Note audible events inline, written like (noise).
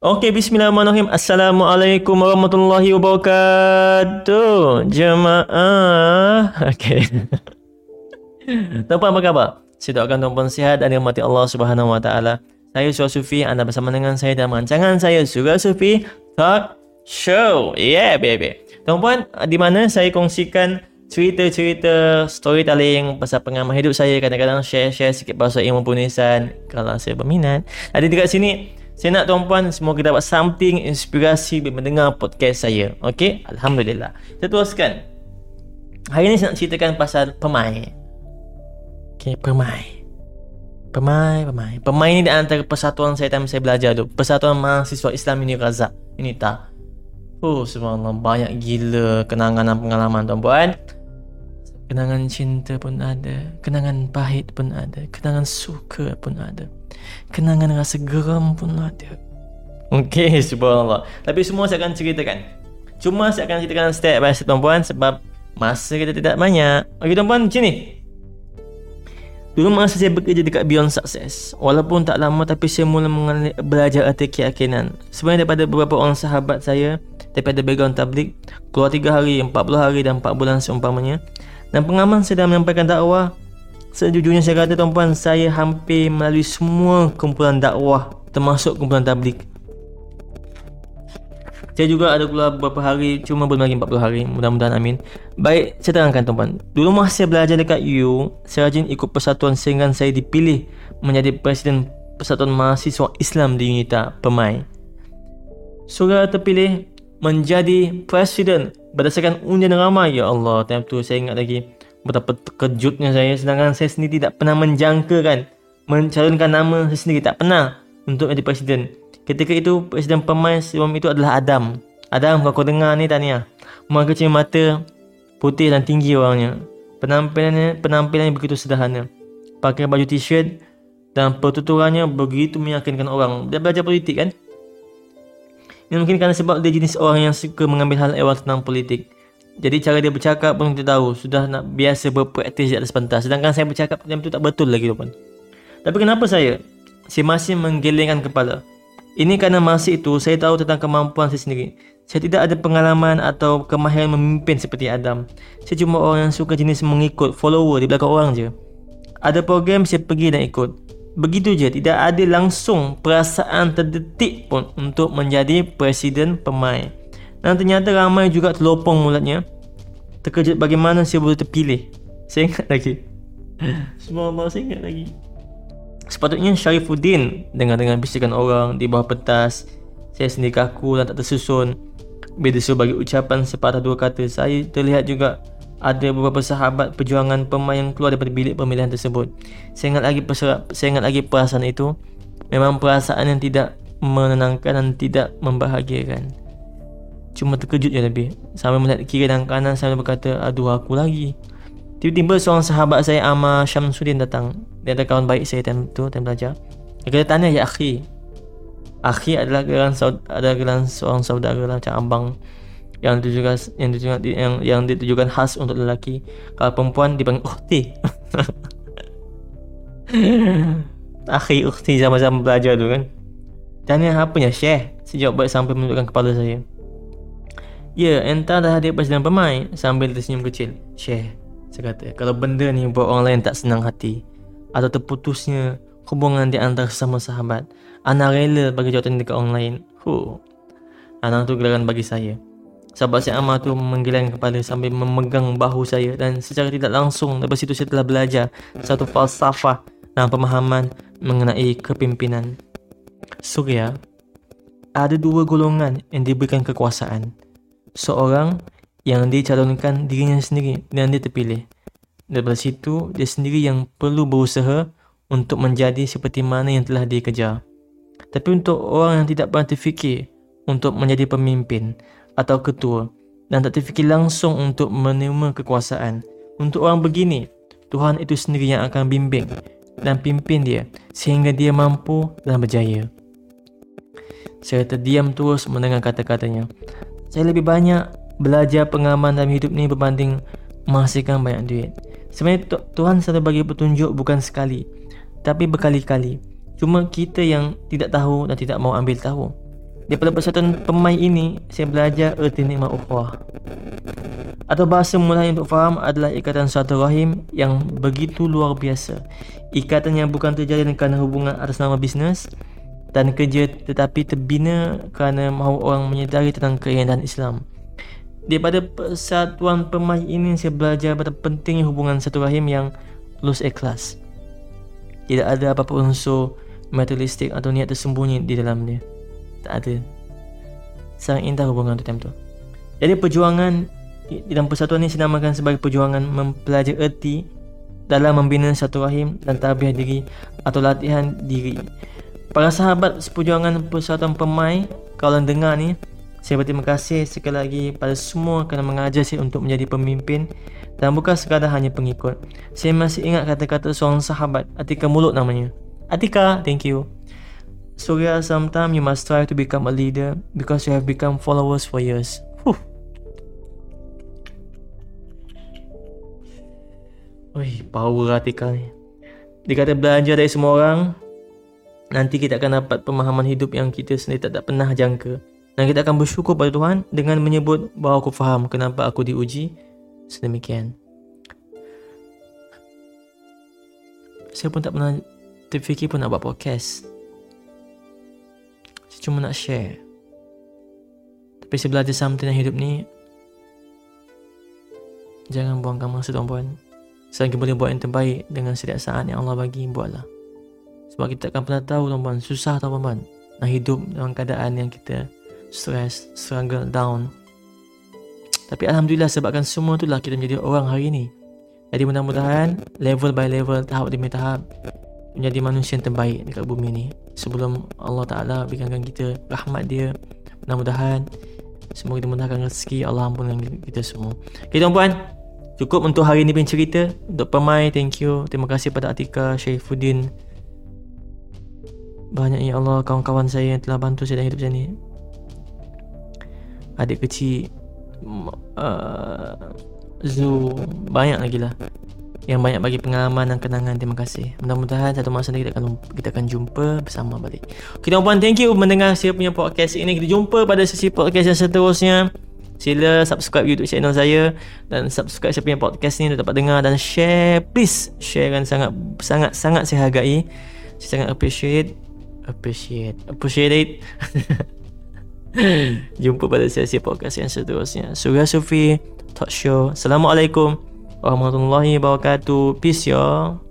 Okey, bismillahirrahmanirrahim. Assalamualaikum warahmatullahi wabarakatuh. Jemaah. (laughs) Okey. (laughs) Tuan-puan apa khabar? Saya doakan tuan-puan sihat dan dirahmati Allah Subhanahu wa taala. Saya Surah Sufi, anda bersama dengan saya dalam rancangan saya Surah Sufi Talk Show. Yeah, baby. Tuan-puan, di mana saya kongsikan cerita-cerita storytelling pasal pengalaman hidup saya kadang-kadang share-share sikit pasal ilmu penulisan kalau saya berminat. Ada dekat sini saya nak tuan-puan semua kita dapat something inspirasi bila mendengar podcast saya. Okey? Alhamdulillah. Kita teruskan. Hari ini saya nak ceritakan pasal pemai. Okey, pemai. Pemai, pemai. Pemai ni di antara persatuan saya time saya belajar tu. Persatuan Mahasiswa Islam ini Razak. Ini tak. Oh, subhanallah. Banyak gila kenangan dan pengalaman tuan-puan. Kenangan cinta pun ada. Kenangan pahit pun ada. Kenangan suka pun ada kenangan rasa geram pun ada. Okey, (laughs) subhanallah. Tapi semua saya akan ceritakan. Cuma saya akan ceritakan step by step tuan-puan sebab masa kita tidak banyak. Okey tuan-puan, macam ni. Dulu masa saya bekerja dekat Beyond Success Walaupun tak lama tapi saya mula belajar arti keyakinan Sebenarnya daripada beberapa orang sahabat saya Daripada background tablik Keluar 3 hari, 40 hari dan 4 bulan seumpamanya Dan pengalaman saya dalam menyampaikan dakwah Sejujurnya saya kata tuan-puan Saya hampir melalui semua kumpulan dakwah Termasuk kumpulan tablik Saya juga ada keluar beberapa hari Cuma belum lagi 40 hari. Mudah-mudahan amin. Baik, saya terangkan tuan-puan. Dulu masa saya belajar dekat U Saya rajin ikut persatuan sehingga saya dipilih Menjadi Presiden Persatuan Mahasiswa Islam di Unita Pemai. Surah terpilih menjadi Presiden Berdasarkan undian ramai. Ya Allah, time tu saya ingat lagi Betapa terkejutnya saya sedangkan saya sendiri tidak pernah menjangkakan mencalonkan nama saya sendiri tak pernah untuk menjadi presiden. Ketika itu presiden pemain sebelum itu adalah Adam. Adam kalau kau dengar ni Tania. Muka kecil mata putih dan tinggi orangnya. Penampilannya penampilannya begitu sederhana. Pakai baju t-shirt dan pertuturannya begitu meyakinkan orang. Dia belajar politik kan? Ini mungkin kerana sebab dia jenis orang yang suka mengambil hal ehwal tentang politik. Jadi cara dia bercakap pun kita tahu Sudah nak biasa berpraktis di atas pentas. Sedangkan saya bercakap macam tu tak betul lagi tuan Tapi kenapa saya? Saya masih menggelengkan kepala. Ini kerana masa itu saya tahu tentang kemampuan saya sendiri. Saya tidak ada pengalaman atau kemahiran memimpin seperti Adam. Saya cuma orang yang suka jenis mengikut follower di belakang orang je. Ada program saya pergi dan ikut. Begitu je, tidak ada langsung perasaan terdetik pun untuk menjadi presiden pemain. Dan ternyata ramai juga terlopong mulatnya Terkejut bagaimana saya boleh terpilih Saya ingat lagi Semua saya ingat lagi Sepatutnya Syarifuddin Dengan-dengan bisikan orang di bawah pentas Saya sendiri kaku dan tak tersusun Bila disuruh bagi ucapan sepatah dua kata Saya terlihat juga ada beberapa sahabat perjuangan pemain yang keluar daripada bilik pemilihan tersebut. Saya ingat lagi perserap, saya ingat lagi perasaan itu. Memang perasaan yang tidak menenangkan dan tidak membahagiakan. Cuma terkejut je lebih Sambil melihat kiri dan kanan Sambil berkata Aduh aku lagi Tiba-tiba seorang sahabat saya Amar Syamsuddin datang Dia ada kawan baik saya time tu Time belajar Dia kata tanya ya akhi Akhi adalah geran ada geran seorang saudara lah macam abang yang ditujukan yang ditujukan yang yang ditujukan khas untuk lelaki. Kalau perempuan dipanggil ukhti. (laughs) Akhi ukhti sama-sama belajar tu kan. Tanya apa ya Syekh? Sejak baik sampai menunjukkan kepala saya. Ya, entah dah hadir presiden pemain sambil tersenyum kecil. Syekh, saya kata, kalau benda ni buat orang lain tak senang hati atau terputusnya hubungan di antara sama sahabat, Ana rela bagi jawatan dekat orang lain. Huh. Ana tu gelaran bagi saya. Sahabat si Amar tu menggeleng kepala sambil memegang bahu saya dan secara tidak langsung dari situ saya telah belajar satu falsafah dan pemahaman mengenai kepimpinan. Surya, ada dua golongan yang diberikan kekuasaan seorang yang dicalonkan dirinya sendiri dan dia terpilih. Dari situ, dia sendiri yang perlu berusaha untuk menjadi seperti mana yang telah dia kejar. Tapi untuk orang yang tidak pernah terfikir untuk menjadi pemimpin atau ketua dan tak terfikir langsung untuk menerima kekuasaan, untuk orang begini, Tuhan itu sendiri yang akan bimbing dan pimpin dia sehingga dia mampu dan berjaya. Saya terdiam terus mendengar kata-katanya saya lebih banyak belajar pengalaman dalam hidup ni berbanding menghasilkan banyak duit. Sebenarnya Tuhan selalu bagi petunjuk bukan sekali, tapi berkali-kali. Cuma kita yang tidak tahu dan tidak mau ambil tahu. Daripada persatuan pemain ini Saya belajar erti nikmat ukhuwah Atau bahasa mulai untuk faham adalah ikatan satu rahim yang begitu luar biasa Ikatan yang bukan terjadi kerana hubungan atas nama bisnes dan kerja tetapi terbina kerana mahu orang menyedari tentang keindahan Islam. Daripada persatuan pemain ini saya belajar betapa pentingnya hubungan satu rahim yang lulus ikhlas. Tidak ada apa-apa unsur materialistik atau niat tersembunyi di dalam dia. Tak ada. Sangat indah hubungan tu time tu. Jadi perjuangan dalam persatuan ini dinamakan sebagai perjuangan mempelajari erti dalam membina satu rahim dan tabiah diri atau latihan diri. Para sahabat seperjuangan persatuan pemain, kalau dengar ni, saya berterima kasih sekali lagi pada semua kerana mengajar saya untuk menjadi pemimpin dan bukan sekadar hanya pengikut. Saya masih ingat kata-kata seorang sahabat, Atika Mulut namanya. Atika, thank you. Surya, sometimes you must try to become a leader because you have become followers for years. Huh. Oi, power Atika ni. Dia kata belajar dari semua orang, nanti kita akan dapat pemahaman hidup yang kita sendiri tak, tak pernah jangka. Dan kita akan bersyukur pada Tuhan dengan menyebut bahawa aku faham kenapa aku diuji sedemikian. Saya pun tak pernah terfikir pun nak buat podcast. Saya cuma nak share. Tapi saya belajar something dalam hidup ni. Jangan buangkan masa tuan-puan. Selagi boleh buat yang terbaik dengan setiap saat yang Allah bagi, buatlah. Sebab kita akan pernah tahu tuan-tuan. Susah tuan-tuan. Nak hidup dalam keadaan yang kita Stress Struggle down. Tapi Alhamdulillah sebabkan semua itulah Kita menjadi orang hari ini. Jadi mudah-mudahan Level by level Tahap demi tahap Menjadi manusia yang terbaik Dekat bumi ini Sebelum Allah Ta'ala Berikan kita rahmat dia Mudah-mudahan Semoga kita mudahkan rezeki. Allah ampunkan kita semua. Okay tuan-puan. Cukup untuk hari ini punya cerita. Untuk pemain Thank you. Terima kasih pada Atika Syaifuddin banyak ya Allah kawan-kawan saya yang telah bantu saya dalam hidup saya ni. Adik kecil uh, Zoo Banyak lagi lah. Yang banyak bagi pengalaman dan kenangan Terima kasih. Mudah-mudahan satu masa nanti kita akan, kita akan jumpa bersama balik. Okay tuan-puan thank you mendengar saya punya podcast ini. Kita jumpa pada sesi podcast yang seterusnya. Sila subscribe YouTube channel saya dan subscribe saya punya podcast ni untuk dapat dengar dan share. Please share kan sangat sangat sangat saya hargai. Saya sangat appreciate appreciate. Appreciate it. (laughs) Jumpa pada sesi podcast yang seterusnya. Surya Sufi Talk Show. Assalamualaikum Warahmatullahi Wabarakatuh. Peace y'all